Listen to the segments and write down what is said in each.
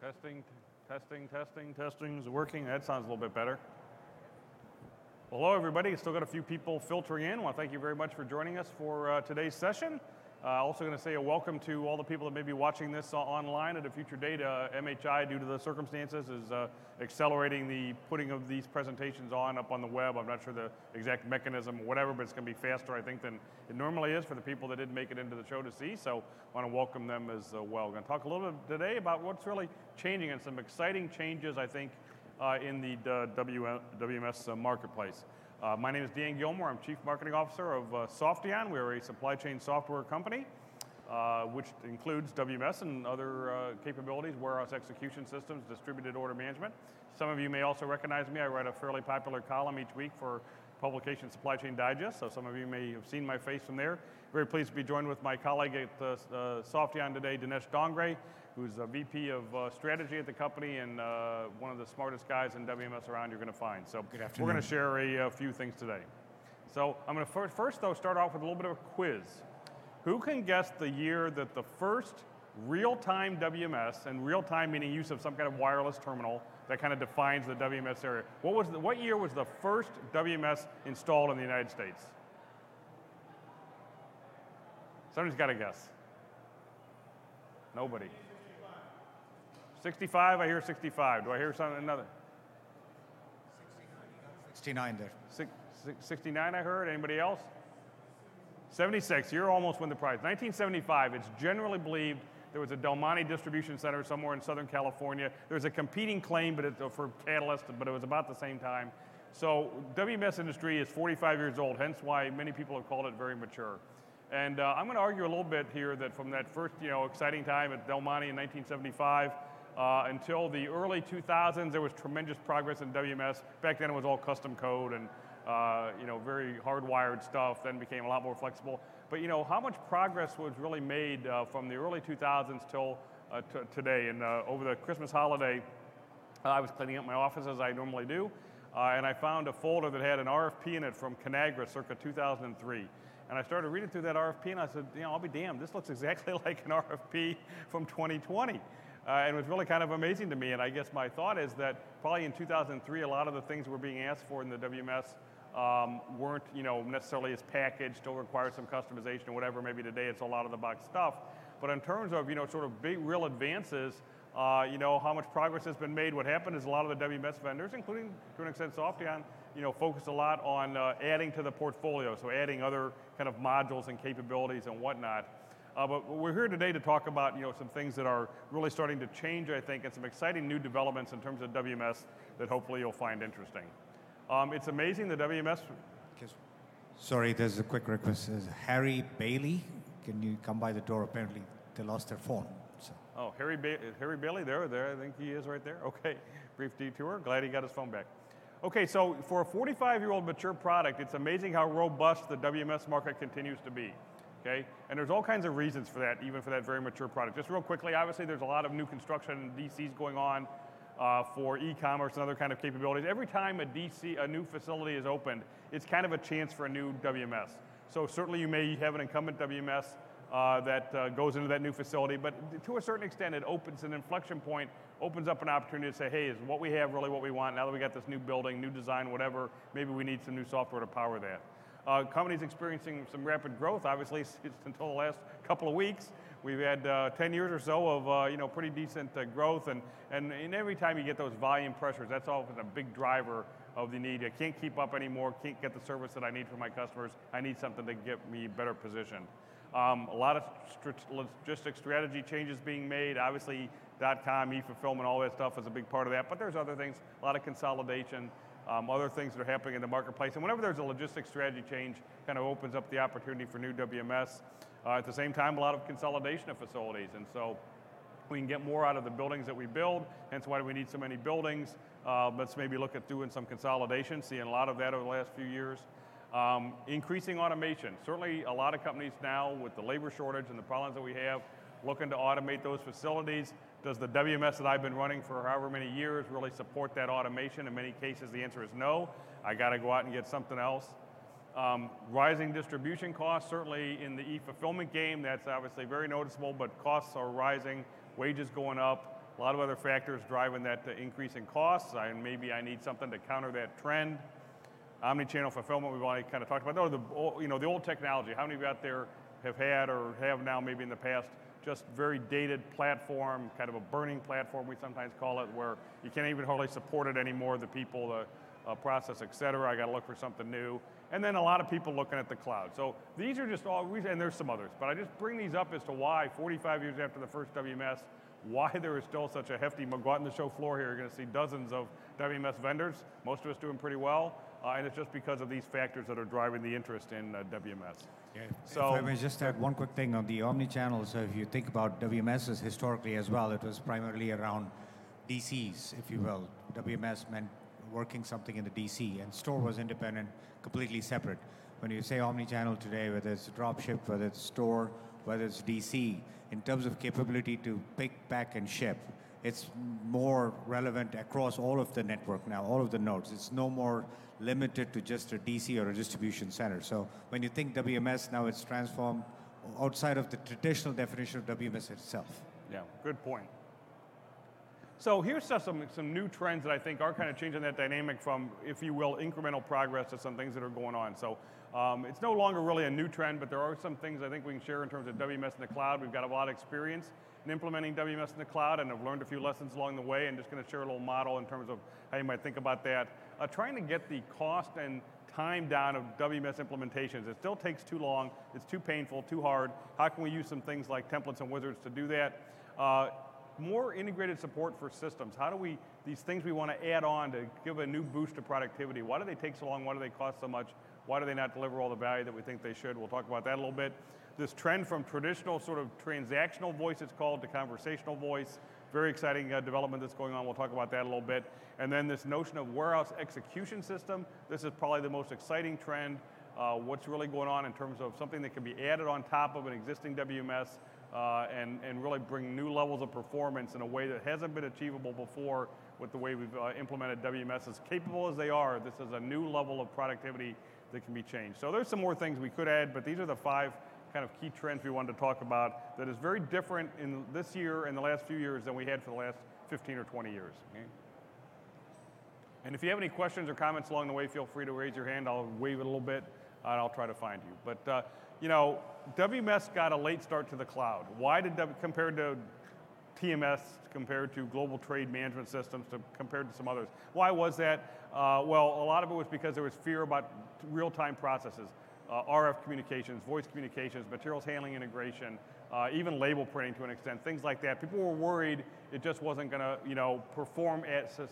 Testing, testing, testing, testing. Is it working? That sounds a little bit better. Well, hello, everybody. Still got a few people filtering in. To thank you very much for joining us for uh, today's session. Uh, also going to say a welcome to all the people that may be watching this uh, online at a future date. Uh, MHI, due to the circumstances, is uh, accelerating the putting of these presentations on up on the web. I'm not sure the exact mechanism or whatever, but it's going to be faster, I think, than it normally is for the people that didn't make it into the show to see. So I want to welcome them as uh, well. Going to talk a little bit today about what's really changing and some exciting changes, I think, uh, in the WMS marketplace. Uh, my name is Dan Gilmore. I'm Chief Marketing Officer of uh, Softeon. We're a supply chain software company, uh, which includes WMS and other uh, capabilities, warehouse execution systems, distributed order management. Some of you may also recognize me. I write a fairly popular column each week for publication Supply Chain Digest, so some of you may have seen my face from there. Very pleased to be joined with my colleague at uh, Softeon today, Dinesh Dongre, who's a VP of uh, strategy at the company and uh, one of the smartest guys in WMS around you're going to find. So Good afternoon. we're going to share a, a, few things today. So I'm going to first, first, though, start off with a little bit of a quiz. Who can guess the year that the first real-time WMS, and real-time meaning use of some kind of wireless terminal that kind of defines the WMS area. What, was the, what year was the first WMS installed in the United States? Somebody's got to guess. Nobody. 65, I hear 65. Do I hear something another? 69 there. Six, 69 I heard. Anybody else? 76. You're almost win the prize. 1975. It's generally believed there was a Del Monte distribution center somewhere in Southern California. There's a competing claim, but it's for Catalyst, but it was about the same time. So WMS industry is 45 years old, hence why many people have called it very mature. And uh, I'm going to argue a little bit here that from that first, you know, exciting time at Del Monte in 1975 uh, until the early 2000s, there was tremendous progress in WMS. Back then, it was all custom code and uh, you know very hardwired stuff. Then became a lot more flexible. But you know how much progress was really made uh, from the early 2000s till uh, today. And uh, over the Christmas holiday, I was cleaning up my office as I normally do, uh, and I found a folder that had an RFP in it from Conagra, circa 2003. And I started reading through that RFP, and I said, you know, I'll be damned, this looks exactly like an RFP from 2020. Uh, and it was really kind of amazing to me. And I guess my thought is that probably in 2003, a lot of the things were being asked for in the WMS um, weren't you know, necessarily as packaged, still required some customization or whatever. Maybe today it's a lot of the box stuff. But in terms of you know, sort of big, real advances, uh, you know, how much progress has been made. What happened is a lot of the WMS vendors, including to an extent Softeon, you know, focused a lot on uh, adding to the portfolio, so adding other kind of modules and capabilities and whatnot. Uh, but we're here today to talk about you know, some things that are really starting to change, I think, and some exciting new developments in terms of WMS that hopefully you'll find interesting. Um, it's amazing the WMS. Sorry, there's a quick request. Harry Bailey, can you come by the door? Apparently, they lost their phone. So. Oh, Harry, ba- Harry Bailey, there, there. I think he is right there. Okay, brief detour. Glad he got his phone back. Okay, so for a 45-year-old mature product, it's amazing how robust the WMS market continues to be okay? And there's all kinds of reasons for that, even for that very mature product. Just real quickly, obviously there's a lot of new construction DCs going on uh, for e-commerce and other kind of capabilities. Every time a DC, a new facility is opened, it's kind of a chance for a new WMS. So certainly you may have an incumbent WMS uh, that uh, goes into that new facility, but to a certain extent it opens an inflection point, opens up an opportunity to say, hey, is what we have really what we want? Now that we got this new building, new design, whatever, maybe we need some new software to power that. Uh, company's experiencing some rapid growth, obviously, since until the last couple of weeks. We've had uh, 10 years or so of uh, you know, pretty decent uh, growth, and, and, and every time you get those volume pressures, that's often a big driver of the need. I can't keep up anymore, can't get the service that I need for my customers. I need something to get me better positioned. Um, a lot of logistics strategy changes being made. Obviously, dot .com, e-fulfillment, all that stuff is a big part of that, but there's other things, a lot of consolidation um, other things that are happening in the marketplace. And whenever there's a logistics strategy change, kind of opens up the opportunity for new WMS. Uh, at the same time, a lot of consolidation of facilities. And so we can get more out of the buildings that we build, hence why do we need so many buildings. Uh, let's maybe look at doing some consolidation, seeing a lot of that over the last few years. Um, increasing automation. Certainly a lot of companies now with the labor shortage and the problems that we have, looking to automate those facilities. Does the WMS that I've been running for however many years really support that automation? In many cases, the answer is no. I got to go out and get something else. Um, rising distribution costs, certainly in the e-fulfillment game, that's obviously very noticeable, but costs are rising, wages going up. A lot of other factors driving that uh, increase in costs, and maybe I need something to counter that trend. Omnichannel fulfillment, we've already kind of talked about. Oh, the, you know, the old technology. How many of you out there have had or have now maybe in the past just very dated platform, kind of a burning platform we sometimes call it, where you can't even hardly support it anymore, the people, the uh, process, et cetera. I got to look for something new. And then a lot of people looking at the cloud. So these are just all, and there's some others, but I just bring these up as to why 45 years after the first WMS, why there is still such a hefty, go out on the show floor here, you're going to see dozens of WMS vendors, most of us doing pretty well, uh, and it's just because of these factors that are driving the interest in uh, WMS. Yeah. So, if I may just add one quick thing on the omni-channel. So if you think about WMSs historically as well, it was primarily around DCs, if you will. WMS meant working something in the DC, and store was independent, completely separate. When you say omni-channel today, whether it's dropship, whether it's store, whether it's DC, in terms of capability to pick, pack, and ship, it's more relevant across all of the network now, all of the nodes. It's no more limited to just a DC or a distribution center. So when you think WMS, now it's transformed outside of the traditional definition of WMS itself. Yeah, good point. So here's some, some new trends that I think are kind of changing that dynamic from, if you will, incremental progress to some things that are going on. So um, it's no longer really a new trend, but there are some things I think we can share in terms of WMS in the cloud. We've got a lot of experience in implementing WMS in the cloud and have learned a few lessons along the way and just going to share a little model in terms of how you might think about that. Uh, trying to get the cost and time down of WMS implementations. It still takes too long, it's too painful, too hard. How can we use some things like templates and wizards to do that? Uh, more integrated support for systems. How do we, these things we want to add on to give a new boost to productivity, why do they take so long? Why do they cost so much? Why do they not deliver all the value that we think they should? We'll talk about that a little bit. This trend from traditional sort of transactional voice, it's called, to conversational voice. Very exciting uh, development that's going on. We'll talk about that a little bit. And then this notion of warehouse execution system. This is probably the most exciting trend. Uh, what's really going on in terms of something that can be added on top of an existing WMS uh, and, and really bring new levels of performance in a way that hasn't been achievable before with the way we've uh, implemented WMS. As capable as they are, this is a new level of productivity that can be changed. So there's some more things we could add, but these are the five kind of key trends we wanted to talk about that is very different in this year and the last few years than we had for the last 15 or 20 years. Okay? And if you have any questions or comments along the way, feel free to raise your hand. I'll wave it a little bit and I'll try to find you. But uh, you know, WMS got a late start to the cloud. Why did w, compared to TMS, compared to global trade management systems, to, compared to some others? Why was that? Uh, well, a lot of it was because there was fear about real-time processes, uh, RF communications, voice communications, materials handling integration, uh, even label printing to an extent, things like that. People were worried it just wasn't going to, you know, perform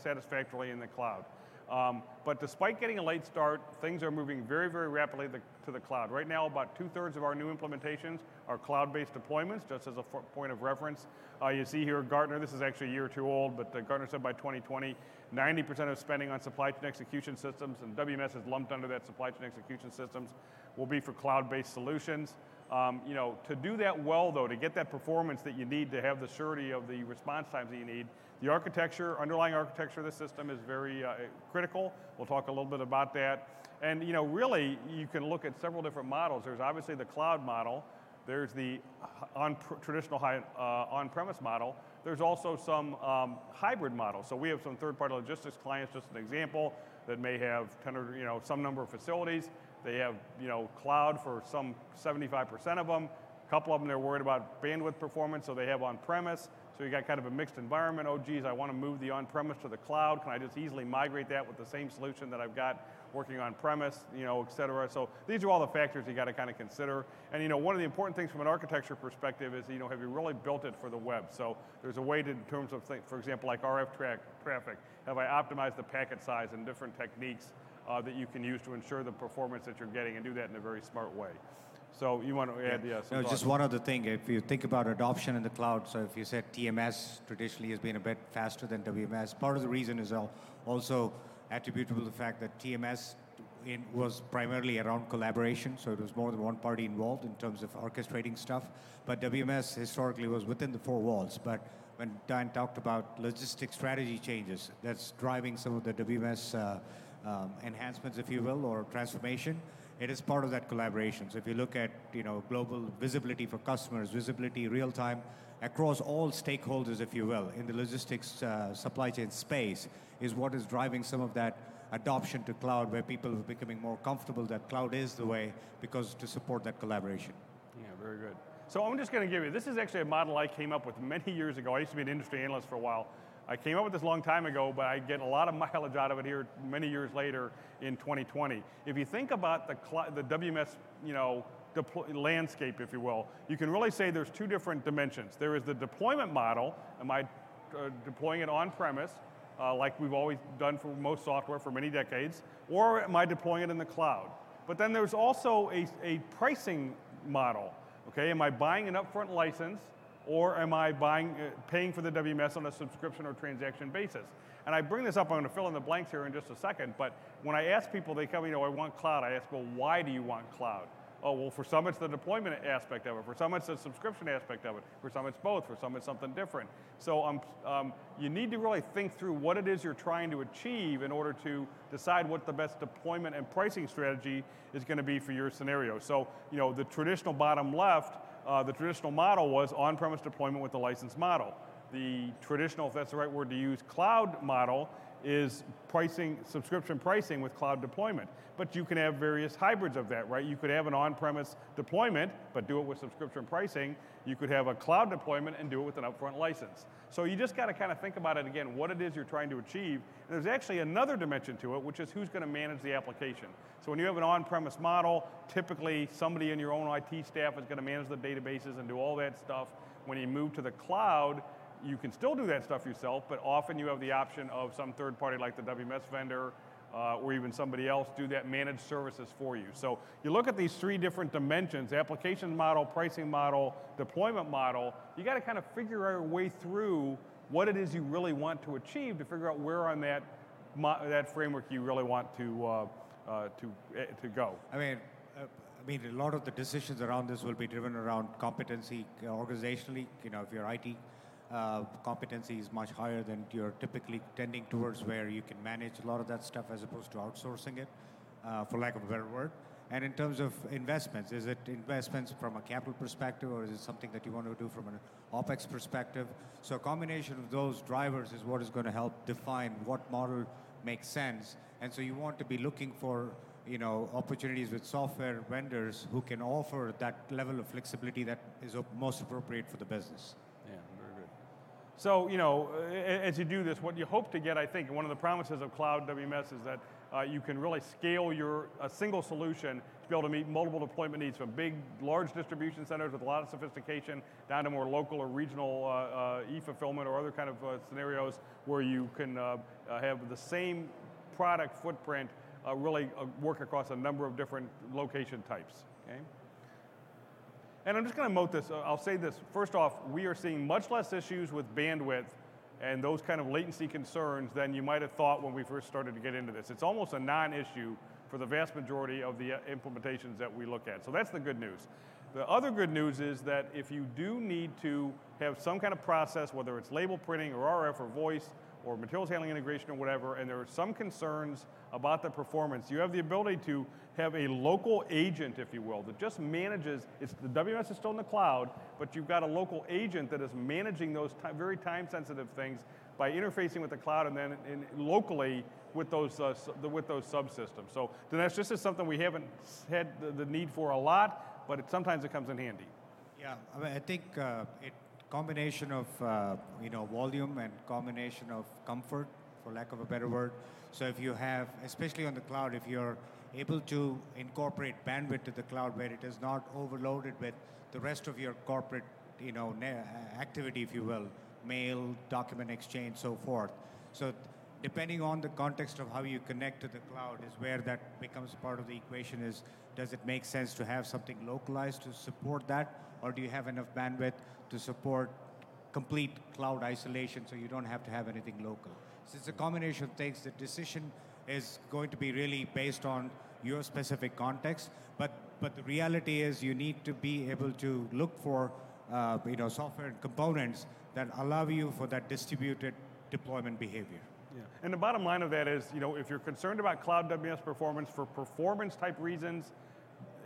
satisfactorily in the cloud. Um, but despite getting a late start, things are moving very, very rapidly the, to the cloud. Right now, about two-thirds of our new implementations are cloud-based deployments, just as a point of reference. Uh, you see here Gartner, this is actually a year or two old, but uh, Gartner said by 2020, 90% of spending on supply chain execution systems, and WMS is lumped under that supply chain execution systems, will be for cloud-based solutions. Um, you know, to do that well though, to get that performance that you need to have the surety of the response times that you need, the architecture, underlying architecture of the system is very uh, critical. We'll talk a little bit about that. And you know, really, you can look at several different models. There's obviously the cloud model. There's the on traditional high, uh, on-premise model. There's also some um, hybrid models. So we have some third-party logistics clients, just an example, that may have 10 or, you know, some number of facilities. They have you know, cloud for some 75% of them. A couple of them they're worried about bandwidth performance, so they have on-premise. So you got kind of a mixed environment. Oh, geez, I want to move the on-premise to the cloud. Can I just easily migrate that with the same solution that I've got working on-premise, you know, et cetera. So these are all the factors you got to kind of consider. And you know, one of the important things from an architecture perspective is, you know, have you really built it for the web? So there's a way to, in terms of, things, for example, like RF tra traffic, have I optimized the packet size and different techniques uh, that you can use to ensure the performance that you're getting and do that in a very smart way. So you want to add yeah, no, just one other thing. If you think about adoption in the cloud, so if you said TMS traditionally has been a bit faster than WMS, part of the reason is also attributable to the fact that TMS in, was primarily around collaboration, so it was more than one party involved in terms of orchestrating stuff. But WMS historically was within the four walls. But when Dan talked about logistic strategy changes, that's driving some of the WMS uh, um, enhancements, if you will, or transformation it is part of that collaboration. So if you look at you know global visibility for customers, visibility real time, across all stakeholders, if you will, in the logistics uh, supply chain space is what is driving some of that adoption to cloud where people are becoming more comfortable that cloud is the way because to support that collaboration. Yeah, very good. So I'm just going to give you, this is actually a model I came up with many years ago. I used to be an industry analyst for a while. I came up with this a long time ago, but I get a lot of mileage out of it here many years later in 2020. If you think about the, the WMS, you know, landscape, if you will, you can really say there's two different dimensions. There is the deployment model, am I uh, deploying it on premise, uh, like we've always done for most software for many decades, or am I deploying it in the cloud? But then there's also a, a pricing model. Okay, am I buying an upfront license or am I buying, uh, paying for the WMS on a subscription or transaction basis? And I bring this up, I'm going to fill in the blanks here in just a second, but when I ask people, they come, you know, I want cloud, I ask, well, why do you want cloud? Oh, well, for some it's the deployment aspect of it. For some it's the subscription aspect of it. For some it's both. For some it's something different. So um, um, you need to really think through what it is you're trying to achieve in order to decide what the best deployment and pricing strategy is going to be for your scenario. So, you know, the traditional bottom left, uh, the traditional model was on-premise deployment with the license model. The traditional, if that's the right word to use, cloud model is pricing, subscription pricing with cloud deployment. But you can have various hybrids of that, right? You could have an on-premise deployment, but do it with subscription pricing. You could have a cloud deployment and do it with an upfront license. So you just got to kind of think about it again, what it is you're trying to achieve. And there's actually another dimension to it, which is who's going to manage the application. So when you have an on-premise model, typically somebody in your own IT staff is going to manage the databases and do all that stuff. When you move to the cloud, you can still do that stuff yourself, but often you have the option of some third party like the WMS vendor uh, or even somebody else do that managed services for you. So you look at these three different dimensions, application model, pricing model, deployment model, you got to kind of figure your way through what it is you really want to achieve to figure out where on that, that framework you really want to, uh, uh, to, uh, to go. I mean, uh, I mean, a lot of the decisions around this will be driven around competency organizationally. You know, if you're IT uh, competency is much higher than you're typically tending towards where you can manage a lot of that stuff as opposed to outsourcing it, uh, for lack of a better word. And in terms of investments, is it investments from a capital perspective or is it something that you want to do from an OPEX perspective? So a combination of those drivers is what is going to help define what model makes sense. And so you want to be looking for you know, opportunities with software vendors who can offer that level of flexibility that is most appropriate for the business. So, you know, as you do this, what you hope to get, I think, one of the promises of Cloud WMS is that uh, you can really scale your a single solution to be able to meet multiple deployment needs from big, large distribution centers with a lot of sophistication down to more local or regional uh, uh, e-fulfillment or other kind of uh, scenarios where you can uh, uh, have the same product footprint really work across a number of different location types. Okay? And I'm just going to note this. Uh, I'll say this. First off, we are seeing much less issues with bandwidth and those kind of latency concerns than you might have thought when we first started to get into this. It's almost a non-issue for the vast majority of the uh, implementations that we look at. So that's the good news. The other good news is that if you do need to have some kind of process, whether it's label printing or RF or voice or materials handling integration or whatever, and there are some concerns about the performance, you have the ability to have a local agent, if you will, that just manages, it's the WMS is still in the cloud, but you've got a local agent that is managing those very time sensitive things by interfacing with the cloud and then in, locally with those, uh, with those subsystems. So Dinesh, this is something we haven't had the, the need for a lot, but it, sometimes it comes in handy. Yeah, I, mean, I think uh, it combination of uh, you know volume and combination of comfort, for lack of a better word. So if you have, especially on the cloud, if you're able to incorporate bandwidth to the cloud where it is not overloaded with the rest of your corporate you know activity, if you will, mail, document exchange, so forth. So depending on the context of how you connect to the cloud is where that becomes part of the equation is does it make sense to have something localized to support that or do you have enough bandwidth to support complete cloud isolation so you don't have to have anything local. So it's a combination of things. The decision is going to be really based on your specific context, but, but the reality is you need to be able to look for uh, you know, software components that allow you for that distributed deployment behavior. Yeah. And the bottom line of that is, you know, if you're concerned about cloud WMS performance for performance type reasons,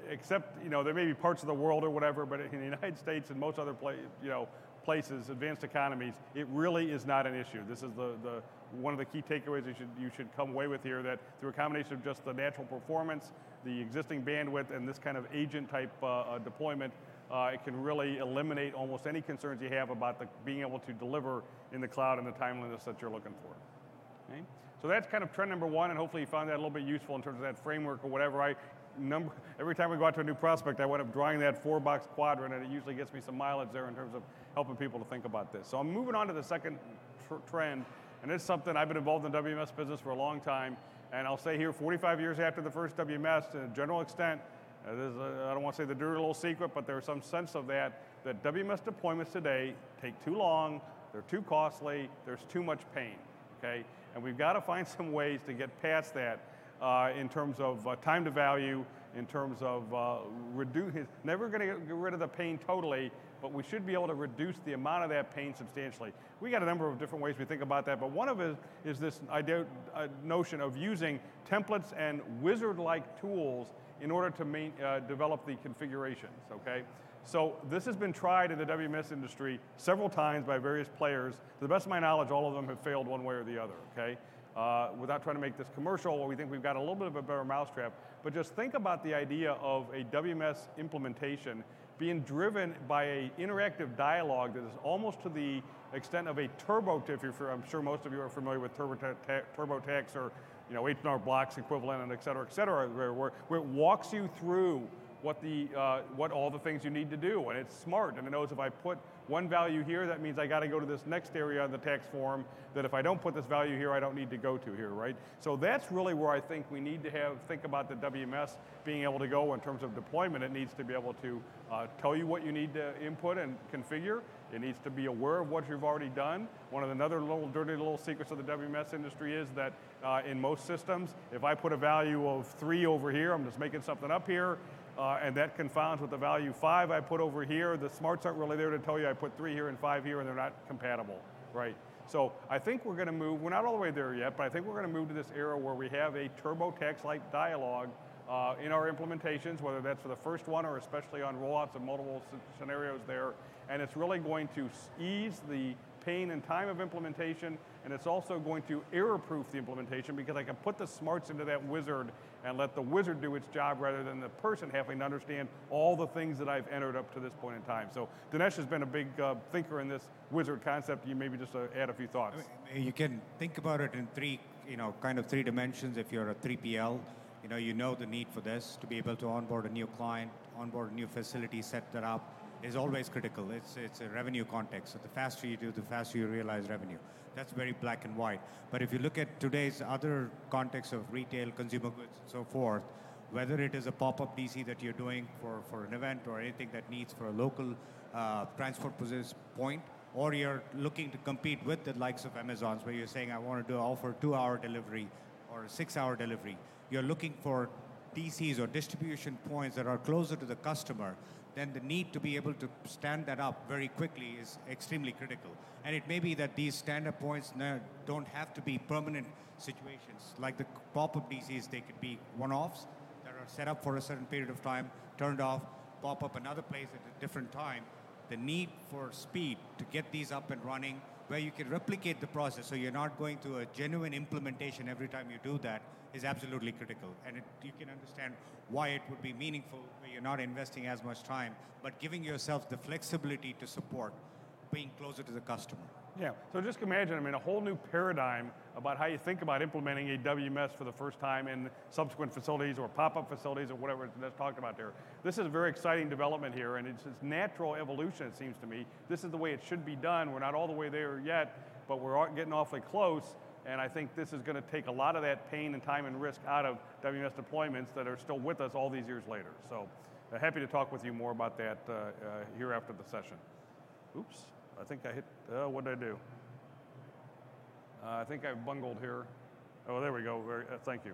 except, you know, there may be parts of the world or whatever, but in the United States and most other you know, places, advanced economies, it really is not an issue. This is the, the one of the key takeaways you should, you should come away with here that through a combination of just the natural performance, the existing bandwidth, and this kind of agent type uh, uh, deployment, uh, it can really eliminate almost any concerns you have about the, being able to deliver in the cloud and the timeliness that you're looking for. Okay? So that's kind of trend number one, and hopefully you found that a little bit useful in terms of that framework or whatever. I number every time we go out to a new prospect, I wind up drawing that four box quadrant, and it usually gets me some mileage there in terms of helping people to think about this. So I'm moving on to the second tr trend, and it's something I've been involved in WMS business for a long time, and I'll say here, 45 years after the first WMS, to a general extent, uh, I don't want to say the dirty little secret, but there's some sense of that, that WMS deployments today take too long, they're too costly, there's too much pain, okay? And we've got to find some ways to get past that uh, in terms of uh, time to value, in terms of uh, reduce, never going to get rid of the pain totally, but we should be able to reduce the amount of that pain substantially. We got a number of different ways we think about that, but one of it is this idea, uh, notion of using templates and wizard-like tools in order to main, uh, develop the configurations, okay? So this has been tried in the WMS industry several times by various players. To the best of my knowledge, all of them have failed one way or the other, okay? Uh, without trying to make this commercial, we think we've got a little bit of a better mousetrap, but just think about the idea of a WMS implementation being driven by an interactive dialogue that is almost to the extent of a TurboTax. I'm sure most of you are familiar with Turbo TurboTax or you know, H&R Block's equivalent and et cetera, et cetera, where, where it walks you through what, the, uh, what all the things you need to do. And it's smart, and it knows if I put one value here, that means I got to go to this next area on the tax form, that if I don't put this value here, I don't need to go to here, right? So that's really where I think we need to have, think about the WMS being able to go in terms of deployment. It needs to be able to uh, tell you what you need to input and configure. It needs to be aware of what you've already done. One of the other little dirty little secrets of the WMS industry is that uh, in most systems, if I put a value of three over here, I'm just making something up here, uh, and that confounds with the value five I put over here. The smarts aren't really there to tell you I put three here and five here and they're not compatible, right? So I think we're going to move, we're not all the way there yet, but I think we're going to move to this era where we have a TurboTax-like dialogue uh, in our implementations, whether that's for the first one or especially on rollouts of multiple scenarios there. And it's really going to ease the pain and time of implementation, and it's also going to error-proof the implementation because I can put the smarts into that wizard and let the wizard do its job rather than the person having to understand all the things that I've entered up to this point in time. So Dinesh has been a big uh, thinker in this wizard concept. You maybe just uh, add a few thoughts. You can think about it in three, you know, kind of three dimensions. If you're a 3PL, you know, you know the need for this to be able to onboard a new client, onboard a new facility, set that up is always critical. It's, it's a revenue context. So the faster you do, the faster you realize revenue. That's very black and white. But if you look at today's other context of retail, consumer goods, and so forth, whether it is a pop-up DC that you're doing for, for an event or anything that needs for a local uh, transport point, or you're looking to compete with the likes of Amazon's where you're saying, I want to do offer two-hour delivery or six-hour delivery. You're looking for DCs or distribution points that are closer to the customer then the need to be able to stand that up very quickly is extremely critical. And it may be that these stand-up points don't have to be permanent situations. Like the pop-up DCs, they could be one-offs that are set up for a certain period of time, turned off, pop up another place at a different time. The need for speed to get these up and running, where you can replicate the process so you're not going to a genuine implementation every time you do that, is absolutely critical. And it, you can understand why it would be meaningful where you're not investing as much time, but giving yourself the flexibility to support being closer to the customer. Yeah, so just imagine, I mean, a whole new paradigm about how you think about implementing a WMS for the first time in subsequent facilities or pop-up facilities or whatever that's talked about there. This is a very exciting development here, and it's, it's natural evolution, it seems to me. This is the way it should be done. We're not all the way there yet, but we're getting awfully close. And I think this is going to take a lot of that pain and time and risk out of WMS deployments that are still with us all these years later. So uh, happy to talk with you more about that uh, uh, here after the session. Oops, I think I hit, uh, what did I do? Uh, I think I bungled here. Oh, there we go, uh, thank you.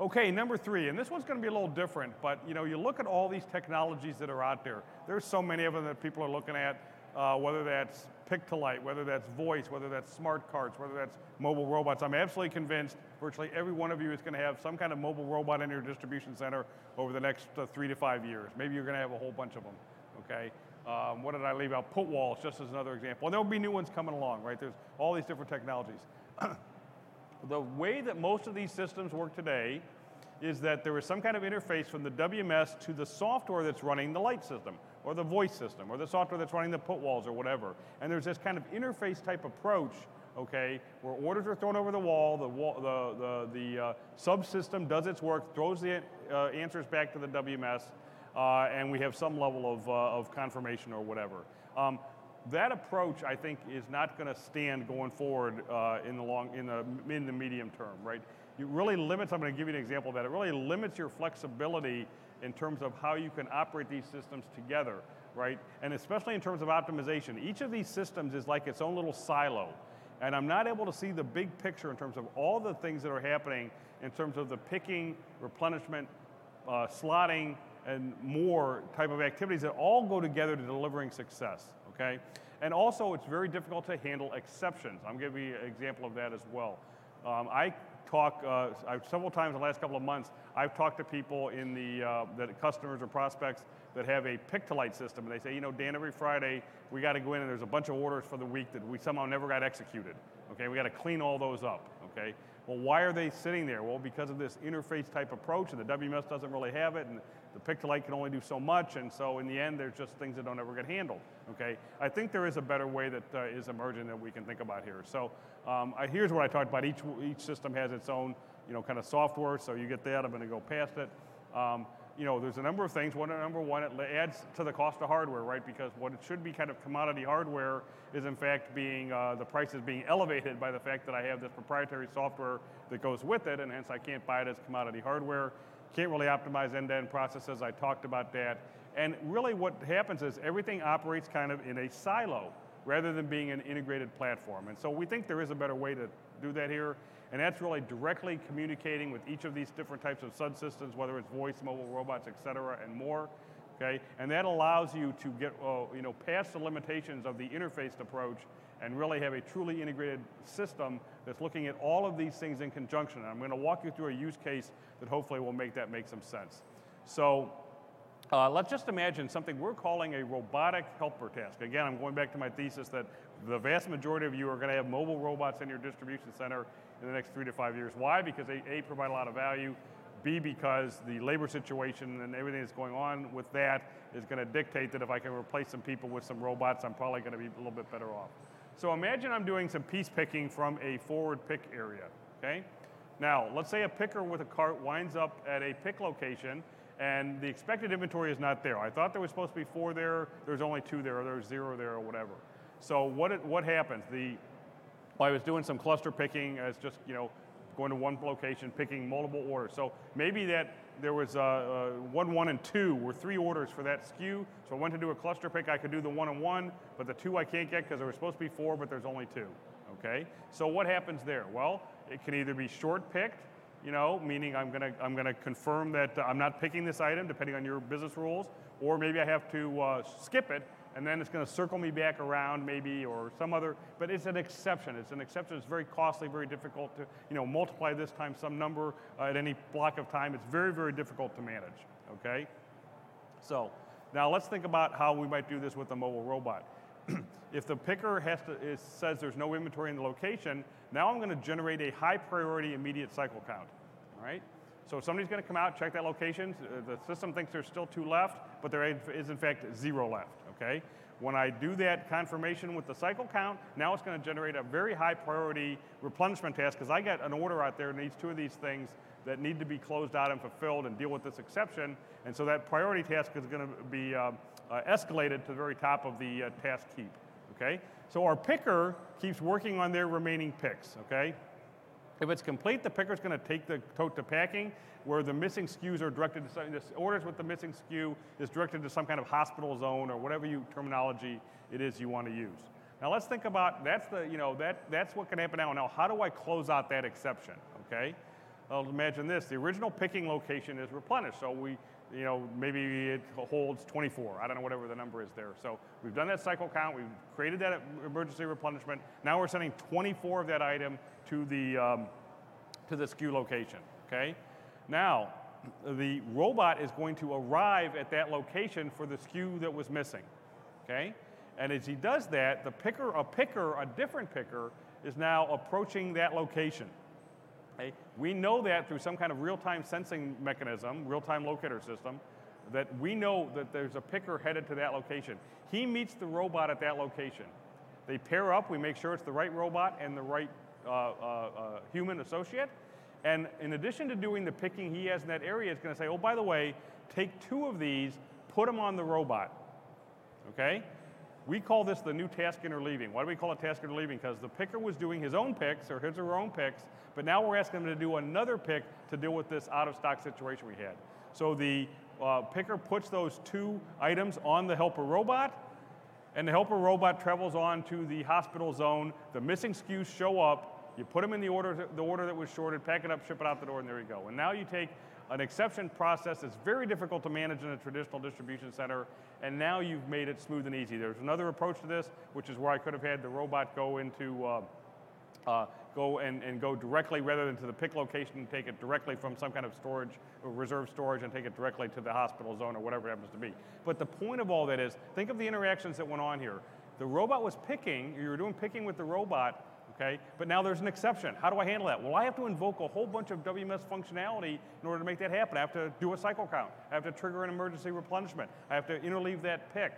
Okay, number three, and this one's going to be a little different, but you know, you look at all these technologies that are out there. There's so many of them that people are looking at uh, whether that's pick to light, whether that's voice, whether that's smart carts, whether that's mobile robots. I'm absolutely convinced virtually every one of you is going to have some kind of mobile robot in your distribution center over the next uh, three to five years. Maybe you're going to have a whole bunch of them, okay? Um, what did I leave out? Put walls, just as another example. And there will be new ones coming along, right? There's all these different technologies. the way that most of these systems work today is that there is some kind of interface from the WMS to the software that's running the light system, or the voice system, or the software that's running the put walls, or whatever. And there's this kind of interface type approach, okay, where orders are thrown over the wall, the, wall, the, the, the uh, subsystem does its work, throws the uh, answers back to the WMS, and we have some level of, uh, of confirmation or whatever. Um, that approach, I think, is not going to stand going forward uh, in the long, in the in the medium term, right? It really limits. I'm going to give you an example of that. It really limits your flexibility in terms of how you can operate these systems together, right? And especially in terms of optimization. Each of these systems is like its own little silo, and I'm not able to see the big picture in terms of all the things that are happening in terms of the picking, replenishment, uh, slotting, and more type of activities that all go together to delivering success, okay? And also, it's very difficult to handle exceptions. I'm going to give you an example of that as well. Um, I talk uh, several times in the last couple of months. I've talked to people in the uh, that customers or prospects that have a pick to light system, and they say, you know, Dan, every Friday we got to go in and there's a bunch of orders for the week that we somehow never got executed. Okay, we got to clean all those up. Okay, well, why are they sitting there? Well, because of this interface type approach, and the WMS doesn't really have it, and the pick to light can only do so much, and so in the end, there's just things that don't ever get handled. Okay, I think there is a better way that uh, is emerging that we can think about here. So um, I, here's what I talked about. Each each system has its own, you know, kind of software. So you get that. I'm going to go past it. Um, you know, there's a number of things. One, number one, it adds to the cost of hardware, right? Because what it should be kind of commodity hardware is in fact being, uh, the price is being elevated by the fact that I have this proprietary software that goes with it, and hence I can't buy it as commodity hardware. Can't really optimize end-to-end processes. I talked about that. And really what happens is everything operates kind of in a silo rather than being an integrated platform. And so we think there is a better way to do that here. And that's really directly communicating with each of these different types of subsystems, whether it's voice, mobile robots, et cetera, and more. Okay? And that allows you to get uh, you know, past the limitations of the interfaced approach and really have a truly integrated system that's looking at all of these things in conjunction. And I'm going to walk you through a use case that hopefully will make that make some sense. So uh, let's just imagine something we're calling a robotic helper task. Again, I'm going back to my thesis that the vast majority of you are going to have mobile robots in your distribution center in the next three to five years. Why? Because they A, provide a lot of value, B, because the labor situation and everything that's going on with that is going to dictate that if I can replace some people with some robots, I'm probably going to be a little bit better off. So imagine I'm doing some piece picking from a forward pick area, okay? Now, let's say a picker with a cart winds up at a pick location and the expected inventory is not there. I thought there was supposed to be four there, there's only two there, or there's zero there, or whatever. So what, it, what happens? The I was doing some cluster picking as just, you know, going to one location, picking multiple orders. So maybe that there was uh, uh, one, one, and two were three orders for that SKU. So I went to do a cluster pick. I could do the one and one, but the two I can't get because there was supposed to be four, but there's only two. Okay. So what happens there? Well, it can either be short picked, you know, meaning I'm gonna I'm gonna confirm that I'm not picking this item depending on your business rules, or maybe I have to uh, skip it and then it's going to circle me back around maybe or some other, but it's an exception. It's an exception. It's very costly, very difficult to, you know, multiply this times some number uh, at any block of time. It's very, very difficult to manage, okay? So now let's think about how we might do this with a mobile robot. if the picker has to, is, says there's no inventory in the location, now I'm going to generate a high priority immediate cycle count, all right? So somebody's going to come out, check that location. Uh, the system thinks there's still two left, but there is in fact zero left okay? When I do that confirmation with the cycle count, now it's going to generate a very high priority replenishment task because I got an order out there that needs two of these things that need to be closed out and fulfilled and deal with this exception. And so that priority task is going to be uh, uh, escalated to the very top of the uh, task heap, okay? So our picker keeps working on their remaining picks, okay? If it's complete, the picker is going to take the tote to packing, where the missing SKUs are directed to some, this orders with the missing SKU is directed to some kind of hospital zone or whatever you terminology it is you want to use. Now let's think about that's the you know that that's what can happen now. Now how do I close out that exception? Okay, well imagine this: the original picking location is replenished, so we you know, maybe it holds 24. I don't know, whatever the number is there. So we've done that cycle count. We've created that emergency replenishment. Now we're sending 24 of that item to the, um, to the SKU location, okay? Now, the robot is going to arrive at that location for the SKU that was missing, okay? And as he does that, the picker, a picker, a different picker, is now approaching that location. Okay? We know that through some kind of real-time sensing mechanism, real-time locator system, that we know that there's a picker headed to that location. He meets the robot at that location. They pair up, we make sure it's the right robot and the right Uh, uh, uh, human associate. And in addition to doing the picking he has in that area, it's going to say, oh, by the way, take two of these, put them on the robot. Okay? We call this the new task interleaving. Why do we call it task interleaving? Because the picker was doing his own picks or his or her own picks, but now we're asking him to do another pick to deal with this out of stock situation we had. So the uh, picker puts those two items on the helper robot, and the helper robot travels on to the hospital zone. The missing SKUs show up. You put them in the order, the order that was shorted, pack it up, ship it out the door, and there you go. And now you take an exception process that's very difficult to manage in a traditional distribution center, and now you've made it smooth and easy. There's another approach to this, which is where I could have had the robot go into uh, uh, go and, and go directly rather than to the pick location and take it directly from some kind of storage or reserve storage and take it directly to the hospital zone or whatever it happens to be. But the point of all that is think of the interactions that went on here. The robot was picking, you were doing picking with the robot, okay? But now there's an exception. How do I handle that? Well, I have to invoke a whole bunch of WMS functionality in order to make that happen. I have to do a cycle count. I have to trigger an emergency replenishment. I have to interleave that pick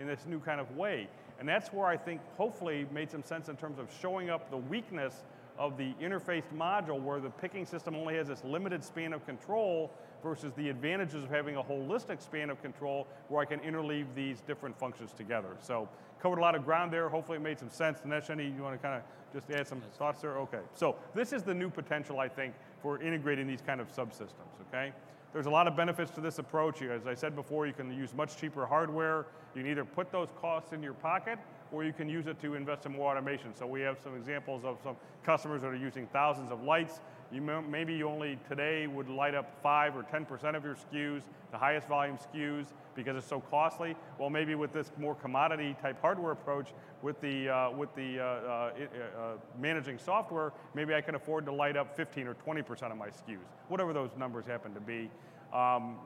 in this new kind of way. And that's where I think hopefully made some sense in terms of showing up the weakness of the interfaced module where the picking system only has this limited span of control versus the advantages of having a holistic span of control where I can interleave these different functions together. So covered a lot of ground there. Hopefully it made some sense. Dinesh, any, you want to kind of just add some thoughts there? Okay. So this is the new potential, I think, for integrating these kind of subsystems, okay? There's a lot of benefits to this approach. As I said before, you can use much cheaper hardware. You can either put those costs in your pocket or you can use it to invest in more automation. So we have some examples of some customers that are using thousands of lights. You may, maybe you only today would light up 5 or 10% of your SKUs, the highest volume SKUs, because it's so costly. Well, maybe with this more commodity type hardware approach, with the, uh, with the uh, uh, uh managing software, maybe I can afford to light up 15 or 20% of my SKUs, whatever those numbers happen to be. Um,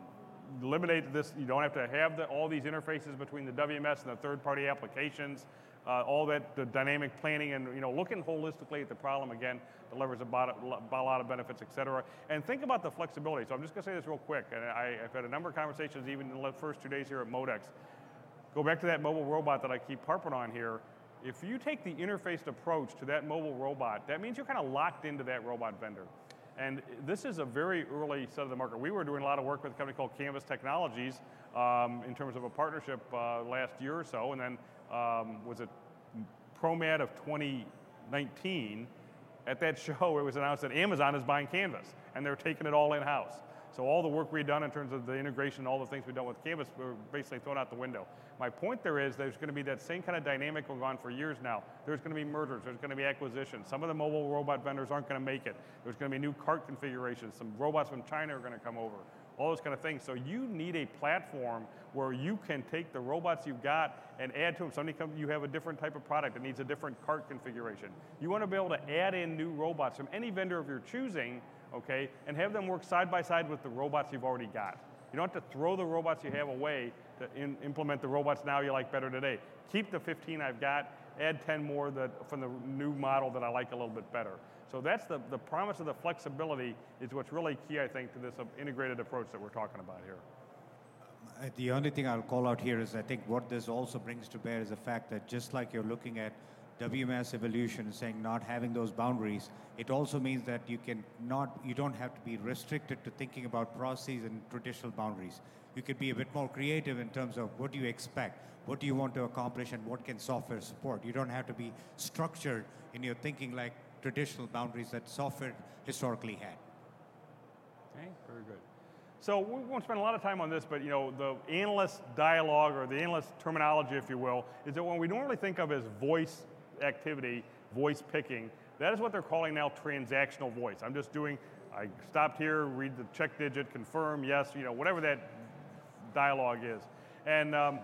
eliminate this, you don't have to have the, all these interfaces between the WMS and the third-party applications, uh, all that, the dynamic planning and, you know, looking holistically at the problem again delivers a, about a lot of benefits, et cetera. And think about the flexibility. So I'm just gonna say this real quick, and I, have had a number of conversations even in the first two days here at Modex. Go back to that mobile robot that I keep harping on here. If you take the interfaced approach to that mobile robot, that means you're kind of locked into that robot vendor. And this is a very early set of the market. We were doing a lot of work with a company called Canvas Technologies um, in terms of a partnership uh, last year or so, and then um, was it ProMat of 2019. At that show, it was announced that Amazon is buying Canvas, and they're taking it all in-house. So all the work we've done in terms of the integration, all the things we've done with Canvas, were basically thrown out the window. My point there is there's going to be that same kind of dynamic going on for years now. There's going to be mergers, there's going to be acquisitions. Some of the mobile robot vendors aren't going to make it. There's going to be new cart configurations. Some robots from China are going to come over. All those kind of things. So you need a platform where you can take the robots you've got and add to them. Somebody come, you have a different type of product that needs a different cart configuration. You want to be able to add in new robots from any vendor of your choosing, okay, and have them work side by side with the robots you've already got. You don't have to throw the robots you have away to in, implement the robots now you like better today. Keep the 15 I've got, add 10 more that, from the new model that I like a little bit better. So that's the, the promise of the flexibility is what's really key, I think, to this integrated approach that we're talking about here. Uh, the only thing I'll call out here is I think what this also brings to bear is the fact that just like you're looking at WMS evolution saying not having those boundaries, it also means that you can not, you don't have to be restricted to thinking about processes and traditional boundaries. You can be a bit more creative in terms of what do you expect, what do you want to accomplish, and what can software support. You don't have to be structured in your thinking like traditional boundaries that software historically had. Okay, very good. So we won't spend a lot of time on this, but you know, the analyst dialogue or the analyst terminology, if you will, is that what we normally think of as voice activity, voice picking, that is what they're calling now transactional voice. I'm just doing, I stopped here, read the check digit, confirm, yes, you know, whatever that dialogue is. And um,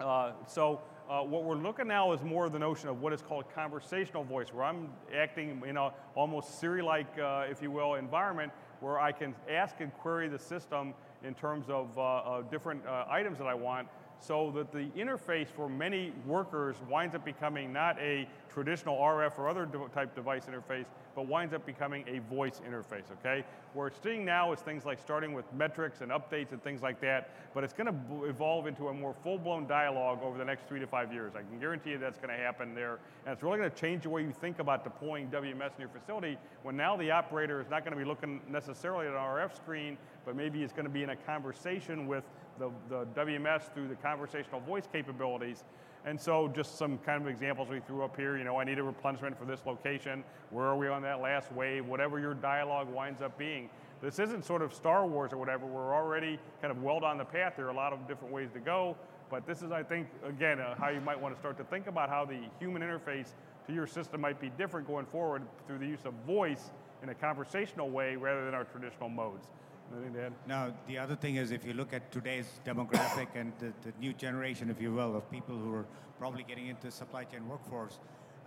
uh, so uh, what we're looking now is more of the notion of what is called conversational voice, where I'm acting in a almost Siri-like, uh, if you will, environment where I can ask and query the system in terms of uh, different uh, items that I want so that the interface for many workers winds up becoming not a traditional RF or other type device interface, but winds up becoming a voice interface, okay? What we're seeing now is things like starting with metrics and updates and things like that, but it's going to evolve into a more full-blown dialogue over the next three to five years. I can guarantee you that's to happen there, and it's really to change the way you think about deploying WMS in your facility when now the operator is not to be looking necessarily at an RF screen, but maybe it's to be in a conversation with the, the WMS through the conversational voice capabilities. And so just some kind of examples we threw up here, you know, I need a replenishment for this location, where are we on that last wave, whatever your dialogue winds up being. This isn't sort of Star Wars or whatever, we're already kind of well down the path, there are a lot of different ways to go, but this is, I think, again, uh, how you might want to start to think about how the human interface to your system might be different going forward through the use of voice in a conversational way rather than our traditional modes. Anything to add? Now, the other thing is if you look at today's demographic and the, the, new generation, if you will, of people who are probably getting into supply chain workforce,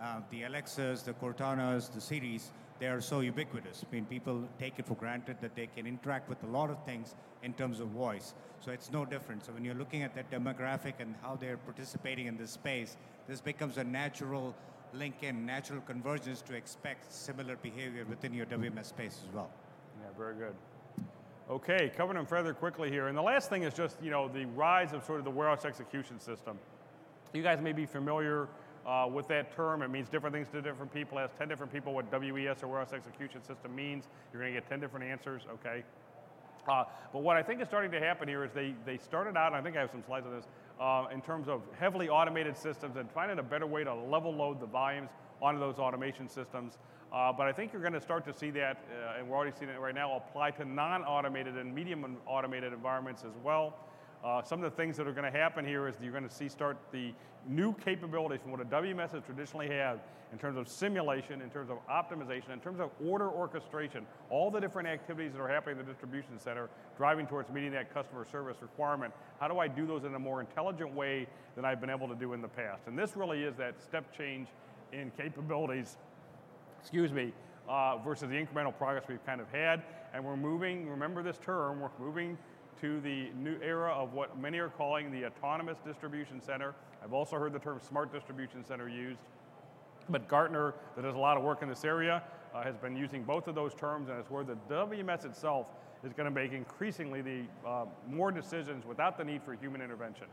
uh, the Alexas, the Cortanas, the Siris, they are so ubiquitous. I mean, people take it for granted that they can interact with a lot of things in terms of voice. So it's no different. So when you're looking at that demographic and how they're participating in this space, this becomes a natural link in, natural convergence to expect similar behavior within your WMS space as well. Yeah, very good. Okay, covering them further quickly here. And the last thing is just, you know, the rise of sort of the warehouse execution system. You guys may be familiar uh, with that term. It means different things to different people. Ask 10 different people what WES or warehouse execution system means. You're going to get 10 different answers, okay? Uh, but what I think is starting to happen here is they, they started out, I think I have some slides on this, uh, in terms of heavily automated systems and finding a better way to level load the volumes onto those automation systems. Uh, but I think you're going to start to see that, uh, and we're already seeing it right now, apply to non-automated and medium automated environments as well. Uh, some of the things that are going to happen here is you're going to see start the new capabilities from what a WMS has traditionally had in terms of simulation, in terms of optimization, in terms of order orchestration, all the different activities that are happening in the distribution center, driving towards meeting that customer service requirement. How do I do those in a more intelligent way than I've been able to do in the past? And this really is that step change in capabilities excuse me, uh, versus the incremental progress we've kind of had. And we're moving, remember this term, we're moving to the new era of what many are calling the autonomous distribution center. I've also heard the term smart distribution center used. But Gartner, that does a lot of work in this area, uh, has been using both of those terms, and it's where the WMS itself is going to make increasingly the uh, more decisions without the need for human intervention.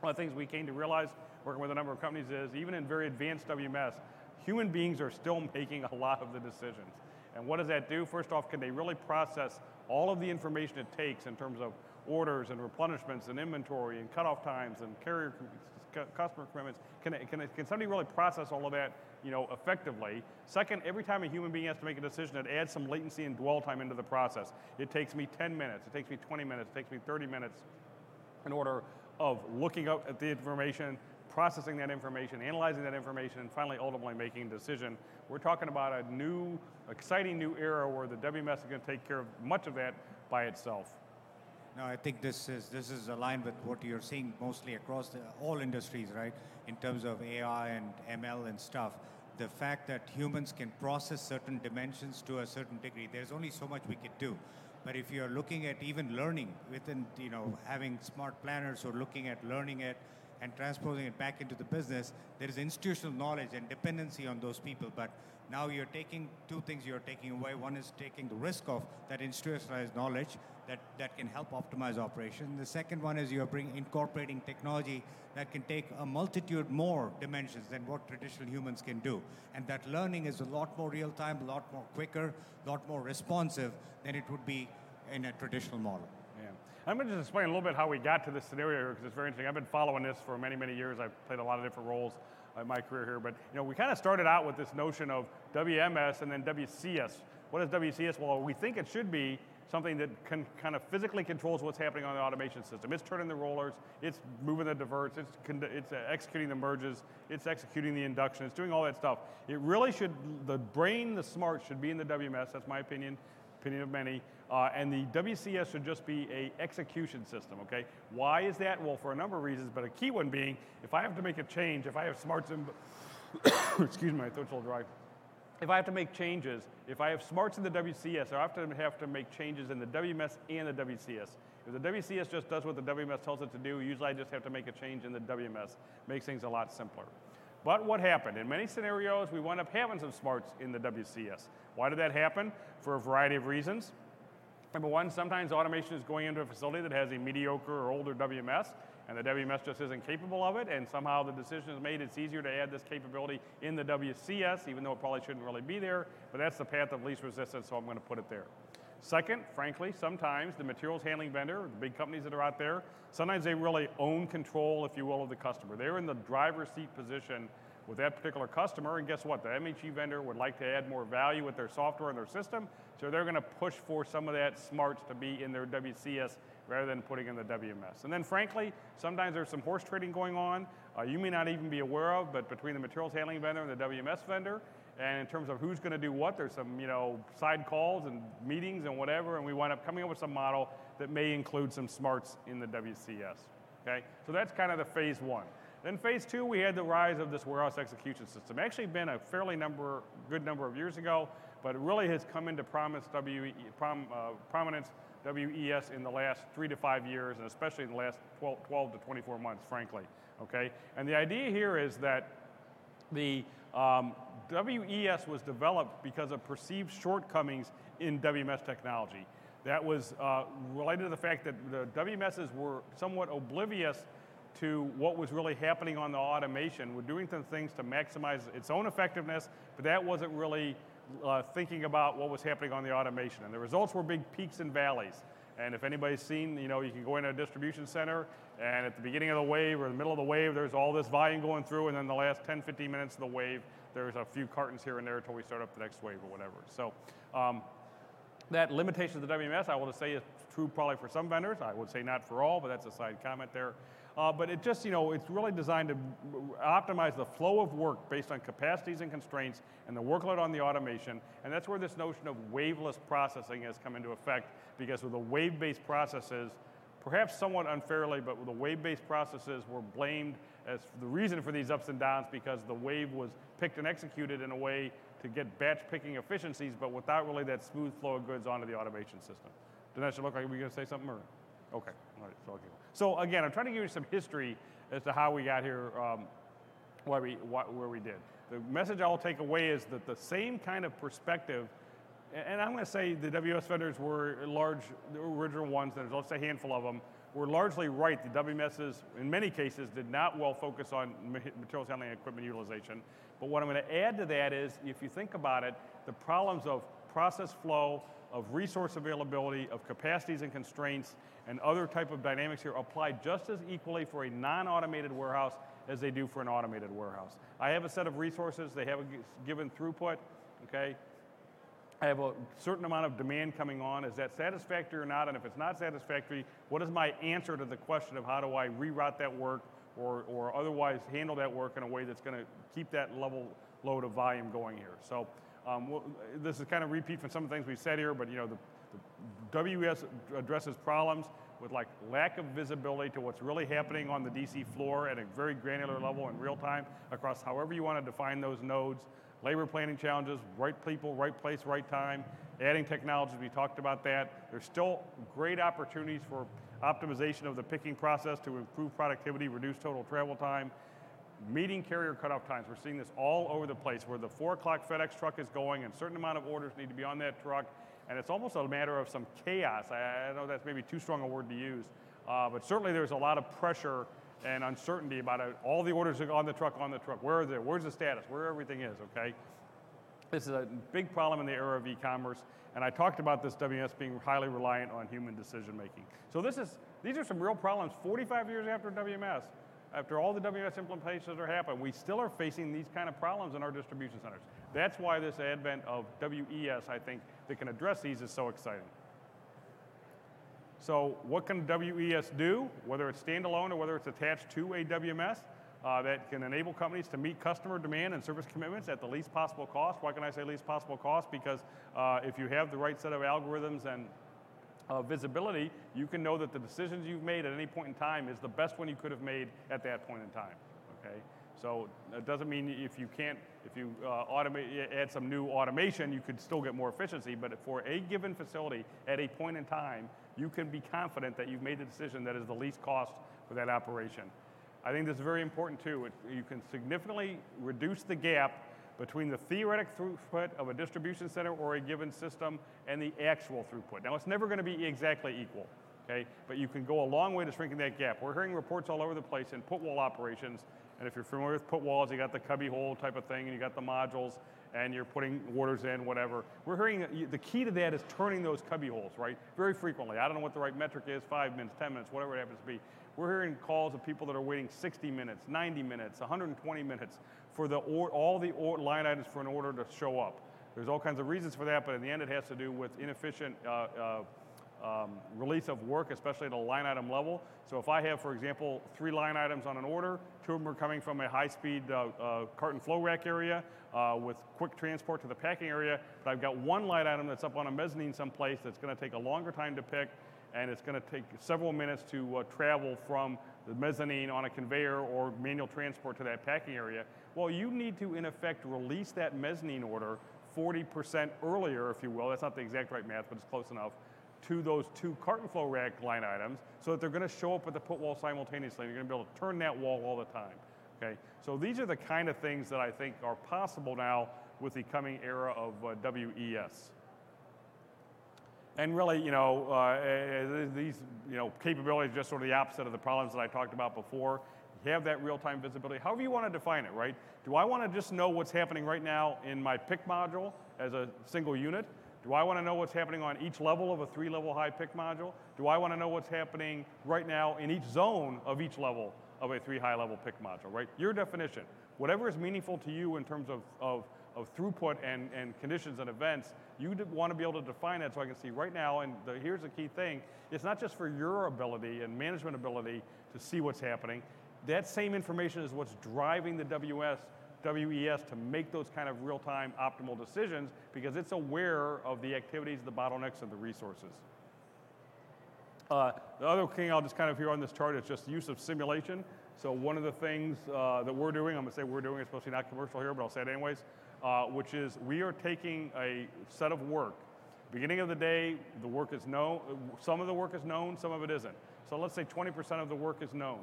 One of the things we came to realize working with a number of companies is even in very advanced WMS, human beings are still making a lot of the decisions. And what does that do? First off, can they really process all of the information it takes in terms of orders and replenishments and inventory and cutoff times and carrier customer commitments? Can, can, can somebody really process all of that you know, effectively? Second, every time a human being has to make a decision, it adds some latency and dwell time into the process. It takes me 10 minutes, it takes me 20 minutes, it takes me 30 minutes in order of looking up at the information, processing that information, analyzing that information, and finally ultimately making a decision. We're talking about a new, exciting new era where the WMS is going to take care of much of that by itself. No, I think this is this is aligned with what you're seeing mostly across the, all industries, right? In terms of AI and ML and stuff. The fact that humans can process certain dimensions to a certain degree, there's only so much we can do. But if you're looking at even learning within, you know, having smart planners or looking at learning it and transposing it back into the business, there is institutional knowledge and dependency on those people. But now you're taking two things you're taking away. One is taking the risk of that institutionalized knowledge that, that can help optimize operation. The second one is you're bringing incorporating technology that can take a multitude more dimensions than what traditional humans can do. And that learning is a lot more real time, a lot more quicker, a lot more responsive than it would be in a traditional model. I'm going to just explain a little bit how we got to this scenario here because it's very interesting. I've been following this for many, many years. I've played a lot of different roles in my career here. But you know, we kind of started out with this notion of WMS and then WCS. What is WCS? Well, we think it should be something that can kind of physically controls what's happening on the automation system. It's turning the rollers, it's moving the diverts, it's, it's uh, executing the merges, it's executing the induction, it's doing all that stuff. It really should, the brain, the smart should be in the WMS, that's my opinion, opinion of many. Uh, and the WCS should just be a execution system, okay? Why is that? Well, for a number of reasons, but a key one being, if I have to make a change, if I have smarts in, excuse me, my throat's a little dry. If I have to make changes, if I have smarts in the WCS, I have to have to make changes in the WMS and the WCS. If the WCS just does what the WMS tells it to do, usually I just have to make a change in the WMS. Makes things a lot simpler. But what happened? In many scenarios, we wind up having some smarts in the WCS. Why did that happen? For a variety of reasons. Number one, sometimes automation is going into a facility that has a mediocre or older WMS, and the WMS just isn't capable of it, and somehow the decision is made it's easier to add this capability in the WCS, even though it probably shouldn't really be there, but that's the path of least resistance, so I'm going to put it there. Second, frankly, sometimes the materials handling vendor, the big companies that are out there, sometimes they really own control, if you will, of the customer. They're in the driver's seat position with that particular customer, and guess what? The MHE vendor would like to add more value with their software and their system, so they're going to push for some of that smarts to be in their WCS rather than putting in the WMS. And then, frankly, sometimes there's some horse trading going on. Uh, you may not even be aware of, but between the materials handling vendor and the WMS vendor, and in terms of who's going to do what, there's some you know side calls and meetings and whatever, and we wind up coming up with some model that may include some smarts in the WCS. Okay, so that's kind of the phase one. Then phase two, we had the rise of this warehouse execution system. Actually, been a fairly number, good number of years ago, but it really has come into prominence, prom, uh, prominence WES in the last three to five years, and especially in the last 12, 12 to 24 months, frankly. Okay, and the idea here is that the um, WES was developed because of perceived shortcomings in WMS technology. That was uh, related to the fact that the WMSs were somewhat oblivious to what was really happening on the automation. We're doing some things to maximize its own effectiveness, but that wasn't really uh, thinking about what was happening on the automation. And the results were big peaks and valleys. And if anybody's seen, you know, you can go into a distribution center, and at the beginning of the wave or the middle of the wave, there's all this volume going through, and then the last 10, 15 minutes of the wave, there's a few cartons here and there until we start up the next wave or whatever. So um, that limitation of the WMS, I will say, is true probably for some vendors. I would say not for all, but that's a side comment there. Uh, but it just, you know, it's really designed to optimize the flow of work based on capacities and constraints and the workload on the automation. And that's where this notion of waveless processing has come into effect because with the wave-based processes, perhaps somewhat unfairly, but with the wave-based processes were blamed as the reason for these ups and downs because the wave was picked and executed in a way to get batch picking efficiencies, but without really that smooth flow of goods onto the automation system. Does that look like we're going to say something? Or? Okay, all right, so, okay. So again, I'm trying to give you some history as to how we got here, um, why we, why, where we did. The message I will take away is that the same kind of perspective and I'm going to say the WS vendors were large, the original ones, there's say a handful of them, were largely right. The WMSs, in many cases, did not well focus on materials handling equipment utilization. But what I'm going to add to that is, if you think about it, the problems of process flow, of resource availability, of capacities and constraints, and other type of dynamics here apply just as equally for a non-automated warehouse as they do for an automated warehouse. I have a set of resources, they have a given throughput, okay? I have a certain amount of demand coming on. Is that satisfactory or not? And if it's not satisfactory, what is my answer to the question of how do I reroute that work or, or otherwise handle that work in a way that's going to keep that level load of volume going here? So um, well, this is kind of repeat from some of the things we've said here, but you know, the, the WES addresses problems with like lack of visibility to what's really happening on the DC floor at a very granular level in real time across however you want to define those nodes labor planning challenges, right people, right place, right time, adding technologies, we talked about that. There's still great opportunities for optimization of the picking process to improve productivity, reduce total travel time, meeting carrier cutoff times. We're seeing this all over the place where the four o'clock FedEx truck is going and a certain amount of orders need to be on that truck. And it's almost a matter of some chaos. I, I know that's maybe too strong a word to use, uh, but certainly there's a lot of pressure and uncertainty about it. All the orders are on the truck, on the truck. Where are they? Where's the status? Where everything is, okay? This is a big problem in the era of e-commerce, and I talked about this WMS being highly reliant on human decision making. So this is, these are some real problems 45 years after WMS. After all the WMS implementations are happening, we still are facing these kind of problems in our distribution centers. That's why this advent of WES, I think, that can address these is so exciting. So what can WES do, whether it's standalone or whether it's attached to a WMS, uh, that can enable companies to meet customer demand and service commitments at the least possible cost. Why can I say least possible cost? Because uh, if you have the right set of algorithms and uh, visibility, you can know that the decisions you've made at any point in time is the best one you could have made at that point in time. Okay, so it doesn't mean if you can't If you uh, automate, add some new automation, you could still get more efficiency. But for a given facility at a point in time, you can be confident that you've made the decision that is the least cost for that operation. I think this is very important too. It, you can significantly reduce the gap between the theoretic throughput of a distribution center or a given system and the actual throughput. Now, it's never going to be exactly equal, okay? But you can go a long way to shrinking that gap. We're hearing reports all over the place in put wall operations, and if you're familiar with put walls, you got the cubby hole type of thing, and you got the modules, and you're putting orders in, whatever. We're hearing the key to that is turning those cubby holes, right? Very frequently. I don't know what the right metric is, five minutes, 10 minutes, whatever it happens to be. We're hearing calls of people that are waiting 60 minutes, 90 minutes, 120 minutes for the or, all the or, line items for an order to show up. There's all kinds of reasons for that, but in the end, it has to do with inefficient uh, uh, um, release of work, especially at a line item level. So if I have, for example, three line items on an order, two of them are coming from a high-speed uh, uh, carton flow rack area uh, with quick transport to the packing area, but I've got one line item that's up on a mezzanine someplace that's going to take a longer time to pick, and it's going to take several minutes to uh, travel from the mezzanine on a conveyor or manual transport to that packing area. Well, you need to, in effect, release that mezzanine order 40% earlier, if you will. That's not the exact right math, but it's close enough to those two carton flow rack line items so that they're going to show up at the put wall simultaneously. You're going to be able to turn that wall all the time. Okay, so these are the kind of things that I think are possible now with the coming era of uh, WES. And really, you know, uh, uh, these you know capabilities are just sort of the opposite of the problems that I talked about before. Have that real-time visibility, however you want to define it, right? Do I want to just know what's happening right now in my pick module as a single unit? Do I want to know what's happening on each level of a three-level high pick module? Do I want to know what's happening right now in each zone of each level of a three high-level pick module, right? Your definition. Whatever is meaningful to you in terms of, of of throughput and, and conditions and events, you want to be able to define that so I can see right now, and the, here's the key thing, it's not just for your ability and management ability to see what's happening, that same information is what's driving the WS, WES to make those kind of real-time optimal decisions because it's aware of the activities, the bottlenecks, and the resources. Uh, the other thing I'll just kind of here on this chart is just use of simulation. So one of the things uh, that we're doing, I'm going to say we're doing, it's supposed to be not commercial here, but I'll say it anyways, uh, which is we are taking a set of work. Beginning of the day, the work is known. Some of the work is known, some of it isn't. So let's say 20% of the work is known.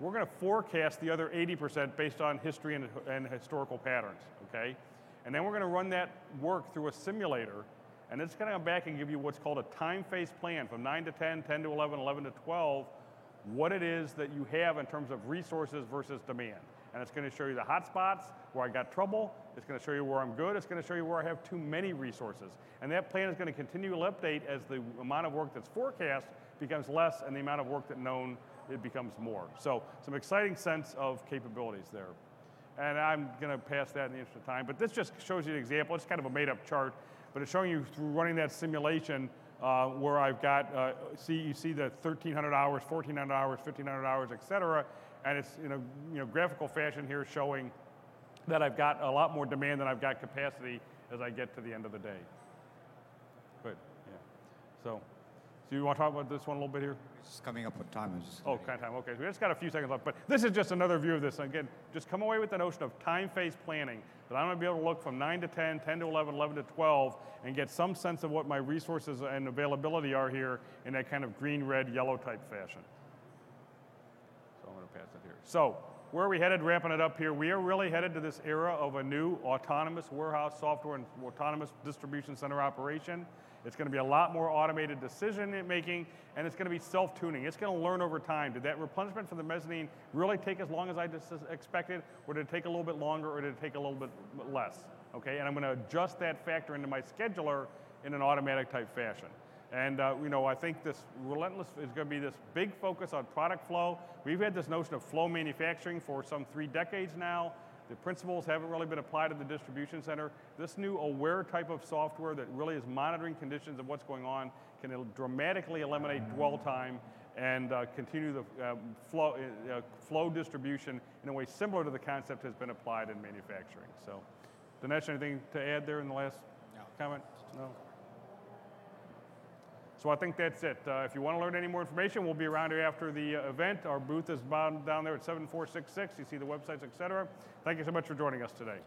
We're going to forecast the other 80% based on history and, and historical patterns, okay? And then we're going to run that work through a simulator, and it's going to come back and give you what's called a time phase plan from 9 to 10, 10 to 11, 11 to 12, what it is that you have in terms of resources versus demand and it's going to show you the hot spots where I got trouble. It's going to show you where I'm good. It's going to show you where I have too many resources. And that plan is going to continue to update as the amount of work that's forecast becomes less and the amount of work that known it becomes more. So some exciting sense of capabilities there. And I'm going to pass that in the interest of time. But this just shows you an example. It's kind of a made up chart, but it's showing you through running that simulation uh, where I've got, uh, see, you see the 1,300 hours, 1,400 hours, 1,500 hours, et cetera, and it's in a you know, graphical fashion here showing that I've got a lot more demand than I've got capacity as I get to the end of the day. Good, yeah. So, so you want to talk about this one a little bit here? It's coming up with time. Oh, kind of time. Okay, so we just got a few seconds left, but this is just another view of this. Again, just come away with the notion of time phase planning. That I'm going to be able to look from 9 to 10, 10 to 11, 11 to 12, and get some sense of what my resources and availability are here in that kind of green, red, yellow type fashion. So I'm going to pass it here. So where are we headed? Wrapping it up here. We are really headed to this era of a new autonomous warehouse software and autonomous distribution center operation. It's going to be a lot more automated decision making, and it's going to be self-tuning. It's going to learn over time. Did that replenishment for the mezzanine really take as long as I expected, or did it take a little bit longer, or did it take a little bit less? Okay, and I'm going to adjust that factor into my scheduler in an automatic type fashion. And uh, you know, I think this relentless is going to be this big focus on product flow. We've had this notion of flow manufacturing for some three decades now. The principles haven't really been applied to the distribution center. This new aware type of software that really is monitoring conditions of what's going on can dramatically eliminate dwell time and uh, continue the um, flow, uh, flow distribution in a way similar to the concept has been applied in manufacturing. So, Dinesh, anything to add there in the last no. comment? No. So I think that's it. Uh, if you want to learn any more information, we'll be around here after the uh, event. Our booth is down there at 7466. You see the websites, et cetera. Thank you so much for joining us today.